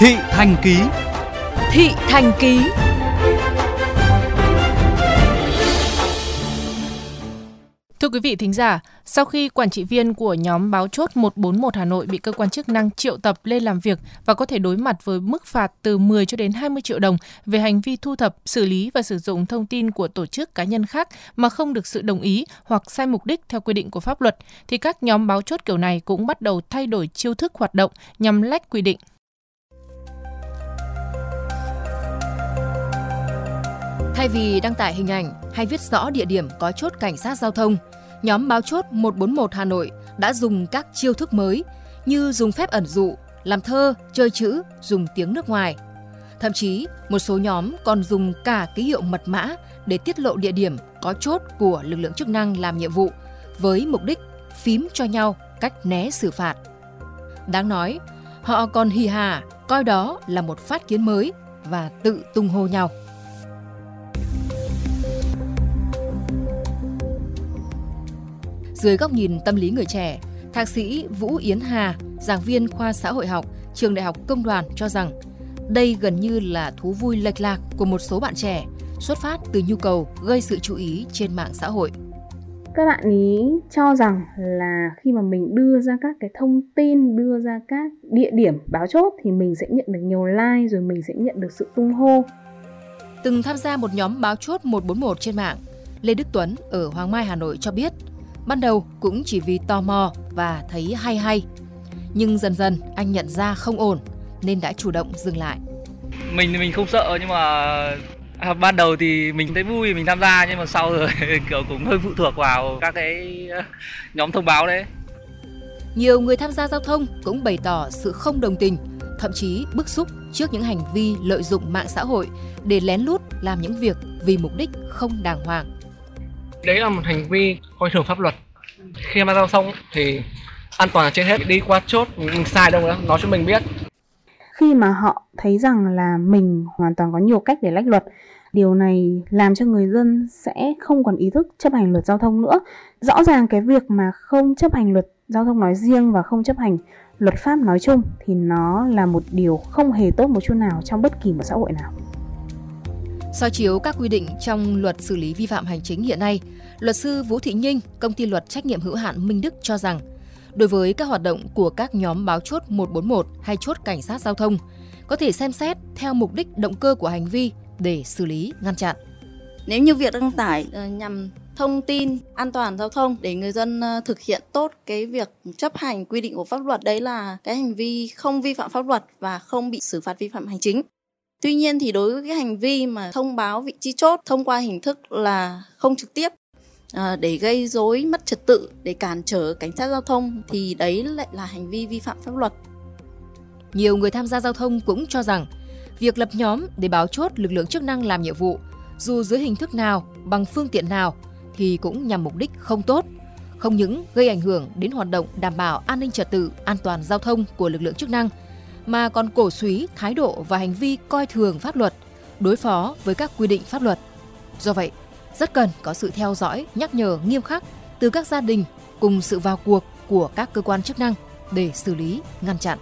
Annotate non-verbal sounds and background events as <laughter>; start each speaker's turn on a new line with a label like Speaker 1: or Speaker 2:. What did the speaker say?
Speaker 1: Thị Thành Ký
Speaker 2: Thị Thành Ký Thưa quý vị thính giả, sau khi quản trị viên của nhóm báo chốt 141 Hà Nội bị cơ quan chức năng triệu tập lên làm việc và có thể đối mặt với mức phạt từ 10 cho đến 20 triệu đồng về hành vi thu thập, xử lý và sử dụng thông tin của tổ chức cá nhân khác mà không được sự đồng ý hoặc sai mục đích theo quy định của pháp luật, thì các nhóm báo chốt kiểu này cũng bắt đầu thay đổi chiêu thức hoạt động nhằm lách quy định.
Speaker 3: Thay vì đăng tải hình ảnh hay viết rõ địa điểm có chốt cảnh sát giao thông, nhóm báo chốt 141 Hà Nội đã dùng các chiêu thức mới như dùng phép ẩn dụ, làm thơ, chơi chữ, dùng tiếng nước ngoài. Thậm chí, một số nhóm còn dùng cả ký hiệu mật mã để tiết lộ địa điểm có chốt của lực lượng chức năng làm nhiệm vụ với mục đích phím cho nhau cách né xử phạt. Đáng nói, họ còn hì hà coi đó là một phát kiến mới và tự tung hô nhau. Dưới góc nhìn tâm lý người trẻ, Thạc sĩ Vũ Yến Hà, giảng viên khoa xã hội học, trường Đại học Công đoàn cho rằng đây gần như là thú vui lệch lạc của một số bạn trẻ, xuất phát từ nhu cầu gây sự chú ý trên mạng xã hội.
Speaker 4: Các bạn ý cho rằng là khi mà mình đưa ra các cái thông tin, đưa ra các địa điểm báo chốt thì mình sẽ nhận được nhiều like rồi mình sẽ nhận được sự tung hô.
Speaker 3: Từng tham gia một nhóm báo chốt 141 trên mạng, Lê Đức Tuấn ở Hoàng Mai, Hà Nội cho biết Ban đầu cũng chỉ vì tò mò và thấy hay hay. Nhưng dần dần anh nhận ra không ổn nên đã chủ động dừng lại.
Speaker 5: Mình thì mình không sợ nhưng mà à, ban đầu thì mình thấy vui mình tham gia nhưng mà sau rồi <laughs> kiểu cũng hơi phụ thuộc vào các cái nhóm thông báo đấy.
Speaker 3: Nhiều người tham gia giao thông cũng bày tỏ sự không đồng tình, thậm chí bức xúc trước những hành vi lợi dụng mạng xã hội để lén lút làm những việc vì mục đích không đàng hoàng
Speaker 6: đấy là một hành vi coi thường pháp luật. Khi mà giao thông thì an toàn là trên hết, đi qua chốt, mình sai đâu đó nói cho mình biết.
Speaker 4: Khi mà họ thấy rằng là mình hoàn toàn có nhiều cách để lách luật, điều này làm cho người dân sẽ không còn ý thức chấp hành luật giao thông nữa. Rõ ràng cái việc mà không chấp hành luật giao thông nói riêng và không chấp hành luật pháp nói chung thì nó là một điều không hề tốt một chút nào trong bất kỳ một xã hội nào
Speaker 3: soi chiếu các quy định trong luật xử lý vi phạm hành chính hiện nay, luật sư Vũ Thị Nhinh, công ty luật trách nhiệm hữu hạn Minh Đức cho rằng, đối với các hoạt động của các nhóm báo chốt 141 hay chốt cảnh sát giao thông, có thể xem xét theo mục đích động cơ của hành vi để xử lý, ngăn chặn.
Speaker 7: Nếu như việc đăng tải ờ, nhằm thông tin an toàn giao thông để người dân ờ, thực hiện tốt cái việc chấp hành quy định của pháp luật đấy là cái hành vi không vi phạm pháp luật và không bị xử phạt vi phạm hành chính. Tuy nhiên thì đối với cái hành vi mà thông báo vị trí chốt thông qua hình thức là không trực tiếp à, để gây rối mất trật tự để cản trở cảnh sát giao thông thì đấy lại là hành vi vi phạm pháp luật.
Speaker 3: Nhiều người tham gia giao thông cũng cho rằng việc lập nhóm để báo chốt lực lượng chức năng làm nhiệm vụ dù dưới hình thức nào, bằng phương tiện nào thì cũng nhằm mục đích không tốt, không những gây ảnh hưởng đến hoạt động đảm bảo an ninh trật tự, an toàn giao thông của lực lượng chức năng mà còn cổ suý thái độ và hành vi coi thường pháp luật, đối phó với các quy định pháp luật. Do vậy, rất cần có sự theo dõi, nhắc nhở nghiêm khắc từ các gia đình cùng sự vào cuộc của các cơ quan chức năng để xử lý, ngăn chặn.